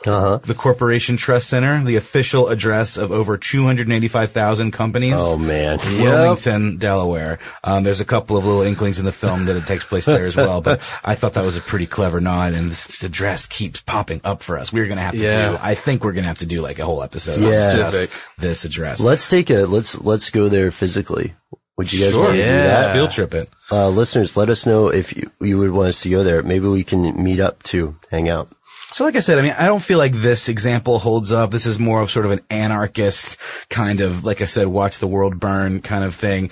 Uh-huh. The Corporation Trust Center, the official address of over 285,000 companies. Oh man. Wilmington, Delaware. Um, there's a couple of little inklings in the film that it takes place there as well, but I thought that was a pretty clever nod, and this, this address keeps popping up for us. We're gonna have to Yeah. do, I think we're gonna have to do like a whole episode Yeah. on just this address. Let's take a let's let's go there physically. Would you guys Sure. want to do that? Field trip it. Uh, listeners, let us know if you, you would want us to go there. Maybe we can meet up to hang out. So like I said, I mean, I don't feel like this example holds up. This is more of sort of an anarchist kind of, like I said, watch the world burn kind of thing.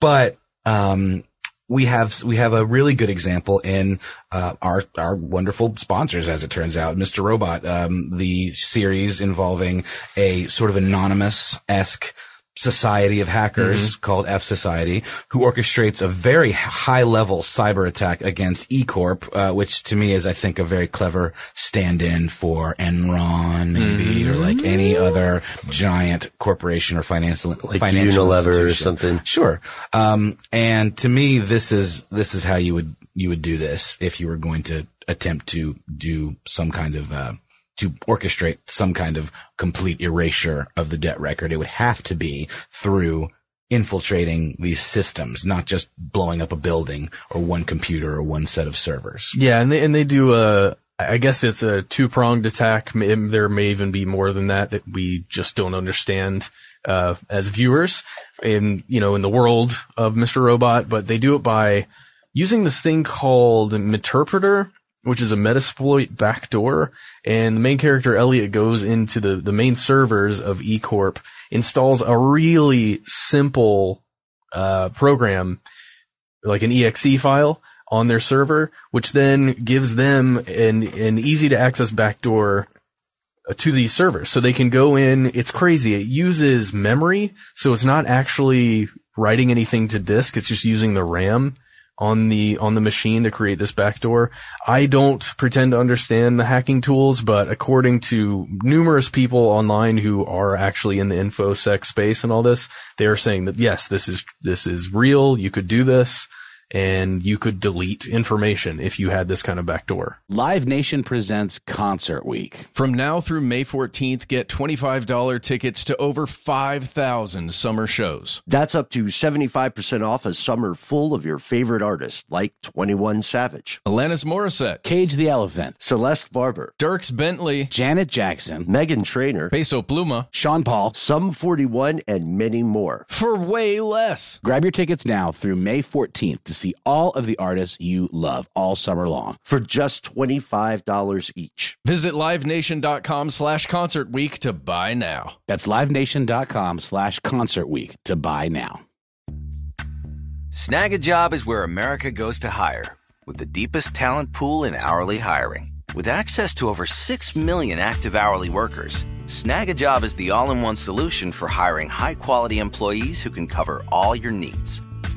But, um, we have, we have a really good example in, uh, our, our wonderful sponsors, as it turns out, Mr. Robot, um, the series involving a sort of anonymous-esque society of hackers called F Society, who orchestrates a very high level cyber attack against E Corp, uh, which to me is, I think, a very clever stand in for Enron, maybe, or like any other giant corporation or financial, Like financial Unilever or something. Sure. Um, and to me, this is, this is how you would, you would do this if you were going to attempt to do some kind of, uh, to orchestrate some kind of complete erasure of the debt record. It would have to be through infiltrating these systems, not just blowing up a building or one computer or one set of servers. Yeah, and they and they do a. I guess it's a two pronged attack. There may even be more than that that we just don't understand uh, as viewers in you know in the world of Mr. Robot. But they do it by using this thing called Meterpreter, which is a Metasploit backdoor. And the main character Elliot goes into the the main servers of E Corp, installs a really simple uh, program like an exe file on their server, which then gives them an, an easy to access backdoor uh, to these servers. So they can go in, it's crazy. It uses memory. So it's not actually writing anything to disk. It's just using the RAM on the, on the machine to create this backdoor. I don't pretend to understand the hacking tools, but according to numerous people online who are actually in the infosec space and all this, they are saying that yes, this is, this is real. You could do this and you could delete information if you had this kind of backdoor. Live Nation presents Concert Week. From now through May 14th, get $25 tickets to over 5,000 summer shows. That's up to 75% off a summer full of your favorite artists like 21 Savage, Alanis Morissette, Cage the Elephant, Celeste Barber, Dierks Bentley, Janet Jackson, Meghan Trainor, Peso Pluma, Sean Paul, Sum 41, and many more. For way less. Grab your tickets now through May 14th to see all of the artists you love all summer long for just $25 each. Visit livenation.com slash concert week to buy now. That's livenation.com slash concert week to buy now. Snag a job is where America goes to hire, with the deepest talent pool in hourly hiring. With access to over 6 million active hourly workers, Snag a job is the all in one solution for hiring high quality employees who can cover all your needs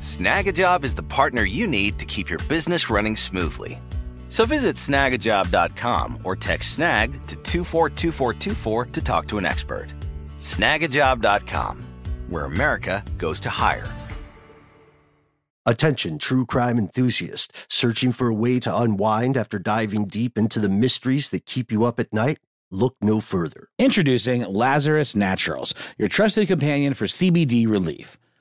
Snagajob is the partner you need to keep your business running smoothly. So visit snagajob.com or text snag to 242424 to talk to an expert. Snagajob.com, where America goes to hire. Attention, true crime enthusiast, searching for a way to unwind after diving deep into the mysteries that keep you up at night? Look no further. Introducing Lazarus Naturals, your trusted companion for CBD relief.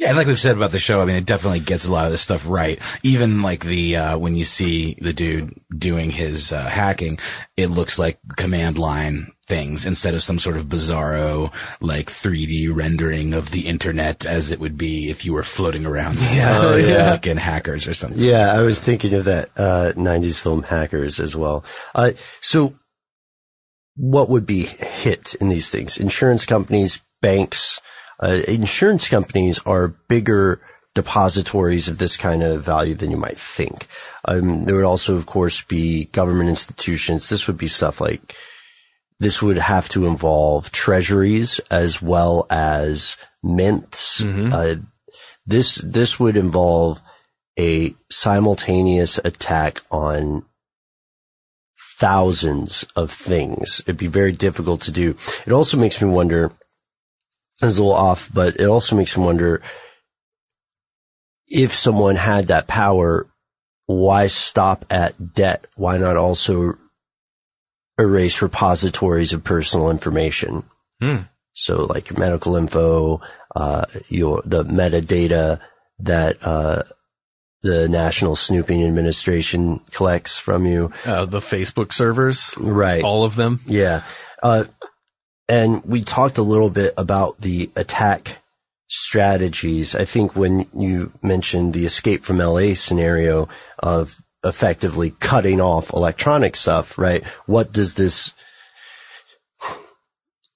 Yeah, and like we've said about the show, I mean, it definitely gets a lot of this stuff right. Even like the, uh, when you see the dude doing his, uh, hacking, it looks like command line things instead of some sort of bizarro, like 3D rendering of the internet as it would be if you were floating around. Yeah, oh, yeah. like in Hackers or something. Yeah, I was thinking of that, uh, 90s film Hackers as well. Uh, so what would be hit in these things? Insurance companies, banks, uh, insurance companies are bigger depositories of this kind of value than you might think. Um, there would also, of course, be government institutions. This would be stuff like this would have to involve treasuries as well as mints. Mm-hmm. Uh, this this would involve a simultaneous attack on thousands of things. It'd be very difficult to do. It also makes me wonder is a little off, but it also makes me wonder if someone had that power, why stop at debt? Why not also erase repositories of personal information? Hmm. So like your medical info, uh, your, the metadata that, uh, the National Snooping Administration collects from you. Uh, the Facebook servers. Right. All of them. Yeah. Uh, and we talked a little bit about the attack strategies. I think when you mentioned the escape from LA scenario of effectively cutting off electronic stuff, right? What does this,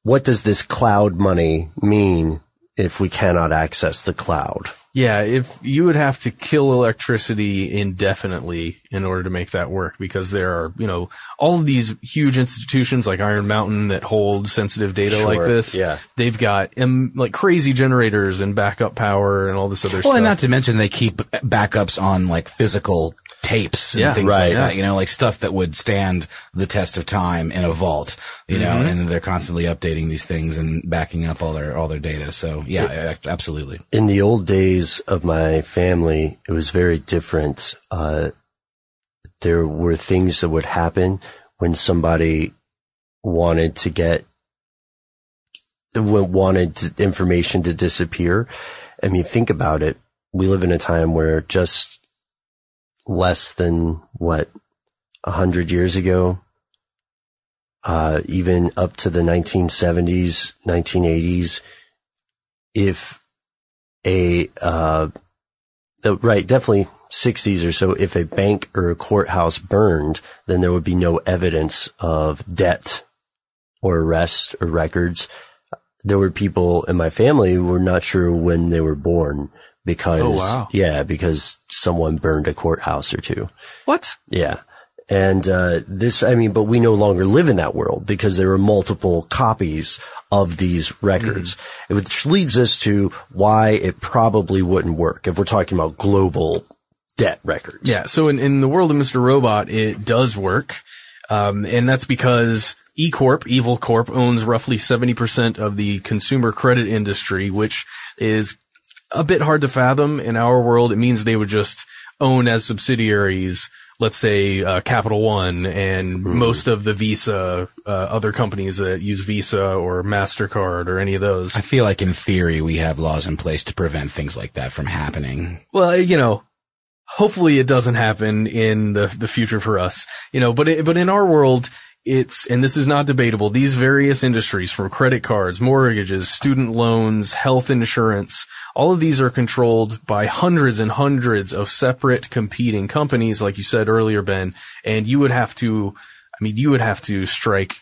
what does this cloud money mean if we cannot access the cloud? Yeah, if you would have to kill electricity indefinitely in order to make that work because there are, you know, all of these huge institutions like Iron Mountain that hold sensitive data Sure, like this. yeah. They've got um, like crazy generators and backup power and all this other Well, stuff. Well, and not to mention they keep backups on like physical tapes and Yeah, things right, like yeah. that, you know, like stuff that would stand the test of time in a vault, you know, Mhm. and they're constantly updating these things and backing up all their, all their data. So yeah, a- absolutely. In the old days of my family, it was very different. Uh, there were things that would happen when somebody wanted to get, wanted to, information to disappear. I mean, think about it. We live in a time where just less than what, a hundred years ago, uh, even up to the 1970s, 1980s, if a, uh, right, definitely 60s or so, if a bank or a courthouse burned, then there would be no evidence of debt or arrests or records. There were people in my family who were not sure when they were born because, Oh, wow. yeah, because someone burned a courthouse or two. What? Yeah. And, uh, this, I mean, but we no longer live in that world because there are multiple copies of these records, which leads us to why it probably wouldn't work if we're talking about global debt records. Yeah. So in, in the world of Mr. Robot, it does work. Um, and that's because E Corp, Evil Corp, owns roughly 70% of the consumer credit industry, which is a bit hard to fathom in our world. It means they would just own as subsidiaries, let's say, uh, Capital One and most of the Visa, uh, other companies that use Visa or MasterCard or any of those. I feel like in theory we have laws in place to prevent things like that from happening. Well, you know, hopefully it doesn't happen in the the future for us. You know, but it, but in our world, it's and this is not debatable. These various industries, from credit cards, mortgages, student loans, health insurance, all of these are controlled by hundreds and hundreds of separate competing companies, like you said earlier, Ben. And you would have to, I mean, you would have to strike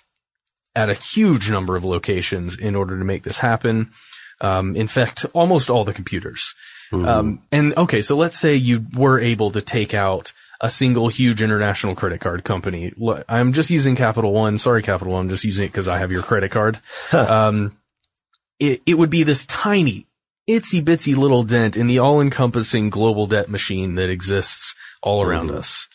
at a huge number of locations in order to make this happen. Um, in fact, almost all the computers. Um, and okay, so let's say you were able to take out a single huge international credit card company. I'm just using Capital One. Sorry, Capital One. I'm just using it because I have your credit card. um, it, it would be this tiny, itsy bitsy little dent in the all encompassing global debt machine that exists all around us.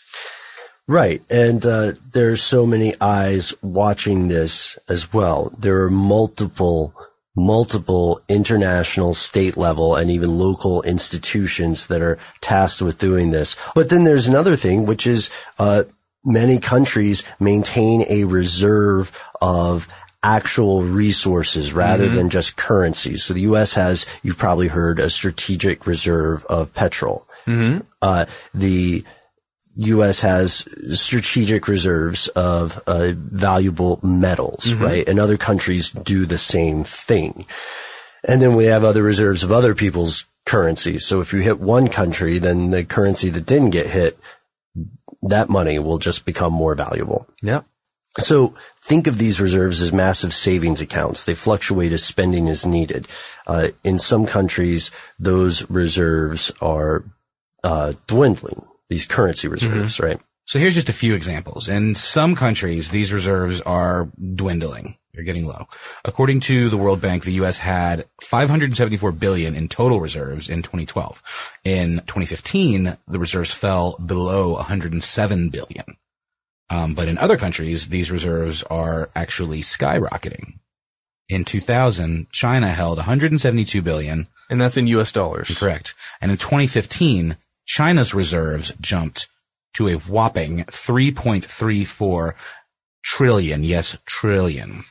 Right. And, uh, there's so many eyes watching this as well. There are multiple, multiple international, state level, and even local institutions that are tasked with doing this. But then there's another thing, which is, uh, many countries maintain a reserve of actual resources rather Mhm. than just currency. So the U.S. has, you've probably heard, a strategic reserve of petrol. Mm-hmm. Uh, the U.S. has strategic reserves of uh, valuable metals, Mhm. right? And other countries do the same thing. And then we have other reserves of other people's currencies. So if you hit one country, then the currency that didn't get hit, that money will just become more valuable. Yep. So think of these reserves as massive savings accounts. They fluctuate as spending is needed. Uh, in some countries, those reserves are uh, dwindling. These currency reserves, right? So here's just a few examples. In some countries, these reserves are dwindling. They're getting low. According to the World Bank, the U.S. had 574 billion in total reserves in 2012. In 2015, the reserves fell below 107 billion. Um, but in other countries, these reserves are actually skyrocketing. In 2000, China held 172 billion. And that's in US dollars. Correct. And in 2015, China's reserves jumped to a whopping 3.34 trillion. Yes, trillion.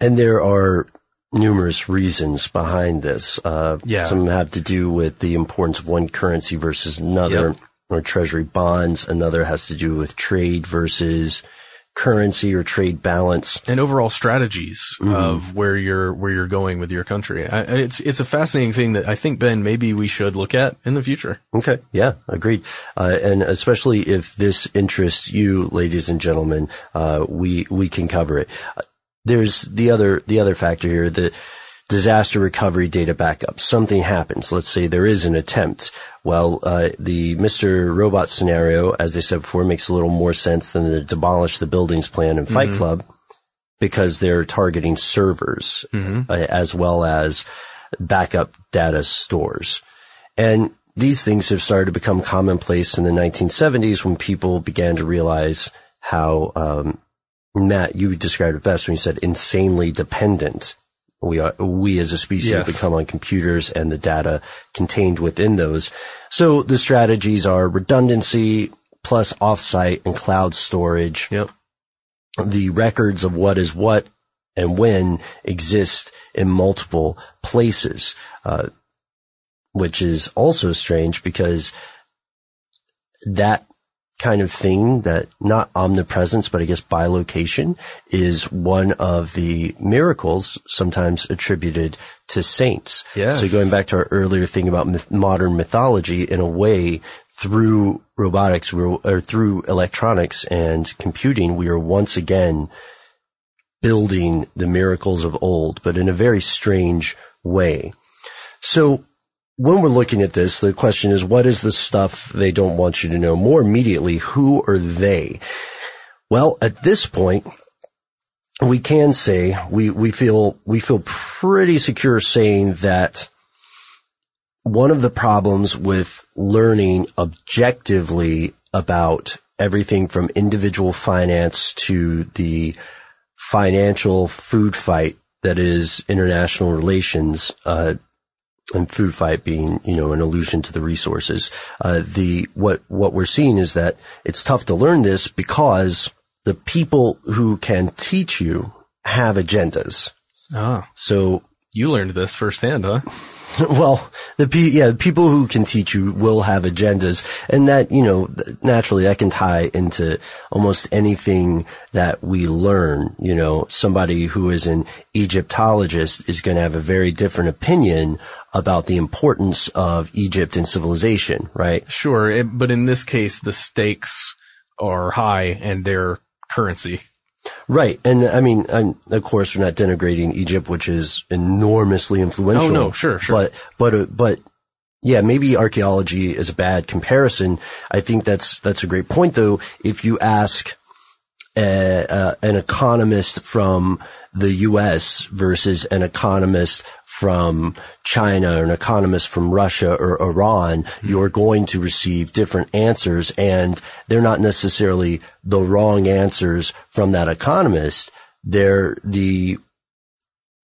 And there are numerous reasons behind this. Uh, Yeah. Some have to do with the importance of one currency versus another, Yep. or treasury bonds. Another has to do with trade versus currency or trade balance. and overall strategies Mhm. of where you're where you're going with your country. I, I- it's it's a fascinating thing that I think Ben maybe we should look at in the future. Okay. Yeah, agreed. Uh, and especially if this interests you, ladies and gentlemen, uh, we, we can cover it. Uh, There's the other, the other factor here that disaster recovery data backup. Something happens. Let's say there is an attempt. Well, uh, the Mr. Robot scenario, as they said before, makes a little more sense than the demolish the buildings plan in Fight Mhm. Club because they're targeting servers Mhm. uh, as well as backup data stores. And these things have started to become commonplace in the 1970s when people began to realize how, um, Matt, you described it best when you said insanely dependent we are, we as a species Yes. become on computers and the data contained within those. So the strategies are redundancy plus offsite and cloud storage. Yep. The records of what is what and when exist in multiple places, uh, which is also strange because that kind of thing that not omnipresence, but I guess bilocation is one of the miracles sometimes attributed to saints. Yes. So going back to our earlier thing about myth- modern mythology, in a way, through robotics or through electronics and computing, we are once again building the miracles of old, but in a very strange way. So when we're looking at this, the question is, what is the stuff they don't want you to know? More immediately, who are they? Well, at this point, we can say we, we feel, we feel pretty secure saying that one of the problems with learning objectively about everything from individual finance to the financial food fight that is international relations, uh, and food fight being, you know, an allusion to the resources. Uh, the, what, what we're seeing is that it's tough to learn this because the people who can teach you have agendas. Ah. So you learned this firsthand, huh? well, the pe- yeah, the people who can teach you will have agendas, and that you know naturally that can tie into almost anything that we learn. You know, somebody who is an Egyptologist is going to have a very different opinion about the importance of Egypt and civilization, right? Sure, it, but in this case, the stakes are high and their currency. Right, and I mean, I'm, of course, we're not denigrating Egypt, which is enormously influential. Oh, no, sure, sure. But, but, uh, but, yeah, maybe archaeology is a bad comparison. I think that's that's a great point, though. If you ask uh, uh, an economist from the U.S. versus an economist from China or an economist from Russia or Iran, hmm. you're going to receive different answers and they're not necessarily the wrong answers from that economist. They're the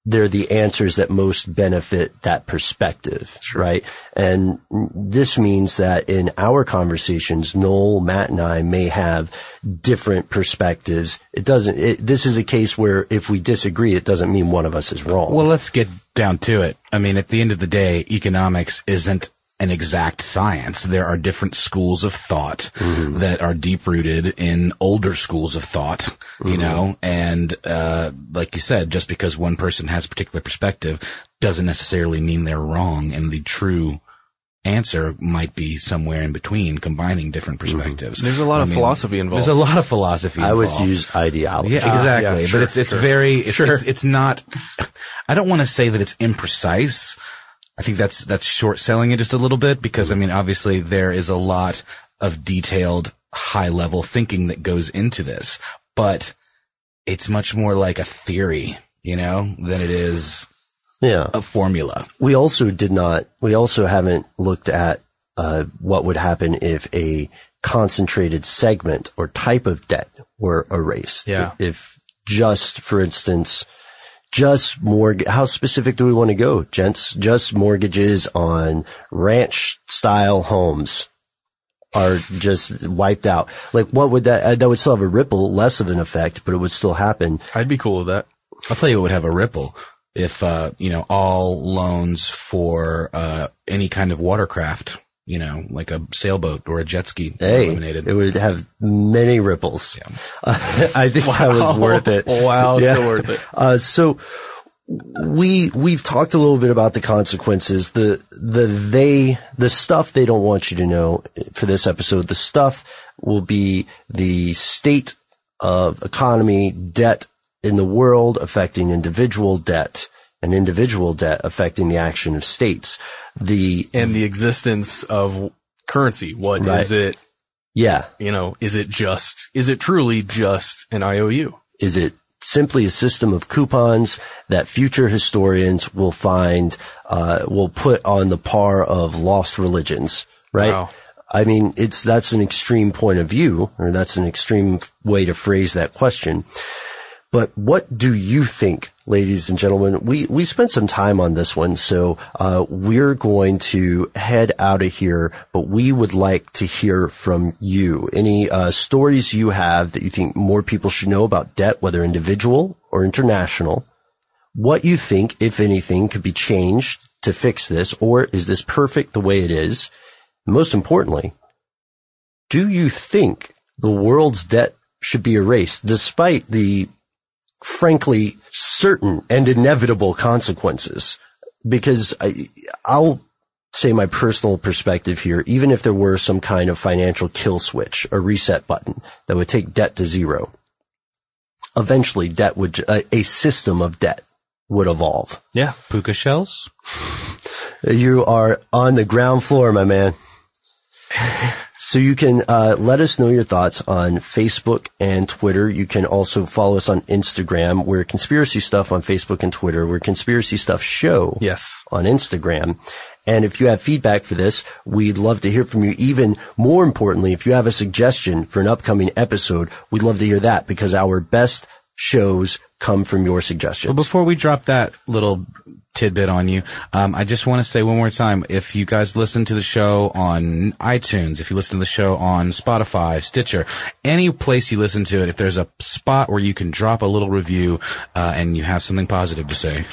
they're the answers that most benefit that perspective, right? And this means that in our conversations, Noel, Matt, and I may have different perspectives. It doesn't, it, this is a case where if we disagree, it doesn't mean one of us is wrong. Well, let's get down to it. I mean, at the end of the day, economics isn't an exact science. There are different schools of thought that are deep rooted in older schools of thought, you Mhm. know, and, uh, like you said, just because one person has a particular perspective doesn't necessarily mean they're wrong and the true answer might be somewhere in between combining different perspectives. There's a lot I of mean, philosophy involved. There's a lot of philosophy I would involved. use ideology. Yeah, Ah, exactly. yeah, sure, but it's it's sure. very it's, Sure. it's it's not. I don't want to say that it's imprecise. I think that's that's short selling it just a little bit because I mean obviously there is a lot of detailed high level thinking that goes into this, but it's much more like a theory, you know, than it is yeah. a formula. We also did not, we also haven't looked at, uh, what would happen if a concentrated segment or type of debt were erased. Yeah. If just, for instance, just mortgage, how specific do we want to go, gents? Just mortgages on ranch style homes are just wiped out. Like what would that, uh, that would still have a ripple, less of an effect, but it would still happen. I'd be cool with that. I'll tell you what would have a ripple if uh, you know all loans for uh, any kind of watercraft, you know, like a sailboat or a jet ski, Hey, eliminated. it would have many ripples. I think that was worth it. Wow, still worth it. Uh, so we we've talked a little bit about the consequences, the the they the stuff they don't want you to know for this episode. The stuff will be the state of economy, debt in the world affecting individual debt and individual debt affecting the action of states. The and the existence of currency. What Right. is it? yeah, You know, is it just, is it truly just an IOU? is it simply a system of coupons that future historians will find uh, will put on the par of lost religions? Right. Wow. I mean, it's that's an extreme point of view, or that's an extreme way to phrase that question. But what do you think, ladies and gentlemen? We we spent some time on this one, so uh, we're going to head out of here. But we would like to hear from you. Any uh, stories you have that you think more people should know about debt, whether individual or international? What you think, if anything, could be changed to fix this, or is this perfect the way it is? Most importantly, do you think the world's debt should be erased despite the frankly certain and inevitable consequences? Because I, I'll say my personal perspective here, even if there were some kind of financial kill switch, a reset button that would take debt to zero, eventually debt would, a, a system of debt would evolve. Yeah. Puka shells? You are on the ground floor, my man. So you can uh, let us know your thoughts on Facebook and Twitter. You can also follow us on Instagram. We're Conspiracy Stuff on Facebook and Twitter. We're Conspiracy Stuff Show Yes. on Instagram. And if you have feedback for this, we'd love to hear from you. Even more importantly, if you have a suggestion for an upcoming episode, we'd love to hear that because our best shows come from your suggestions. Well, before we drop that little tidbit on you, um, I just want to say one more time, if you guys listen to the show on iTunes, if you listen to the show on Spotify, Stitcher, any place you listen to it, if there's a spot where you can drop a little review, uh, and you have something positive to say,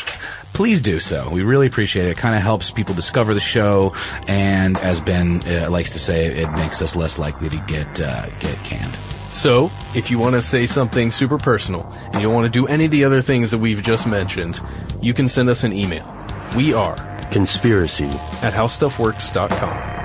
please do so. We really appreciate it. It kind of helps people discover the show, and as Ben uh, likes to say, it makes us less likely to get uh, get canned. So, if you want to say something super personal and you don't want to do any of the other things that we've just mentioned, you can send us an email. We are Conspiracy at howstuffworks.com.